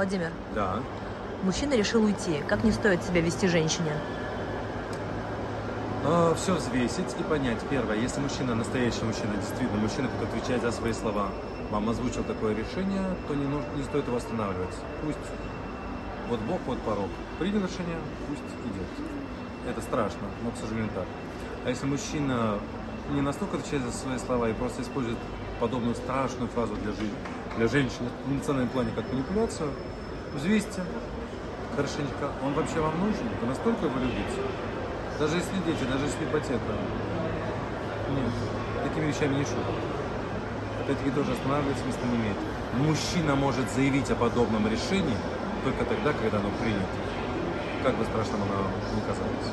Владимир, Да. мужчина решил уйти. Как не стоит себя вести женщине? все взвесить и понять. Первое, если мужчина, настоящий мужчина, действительно мужчина, который отвечает за свои слова, вам озвучил такое решение, то не, нужно, не стоит его останавливать. Пусть вот Бог, вот порог. Принял решение, пусть идет. Это страшно, но, к сожалению, так. А если мужчина не настолько отвечает за свои слова и просто использует подобную страшную фразу для, жизни, для женщины в эмоциональном плане как манипуляцию, взвесьте хорошенько, он вообще вам нужен? Вы настолько его любите? Даже если дети, даже если ипотека. Нет, такими вещами не шутят. Опять-таки тоже останавливаться места не имеет. Мужчина может заявить о подобном решении только тогда, когда оно принято. Как бы страшным оно ни казалось.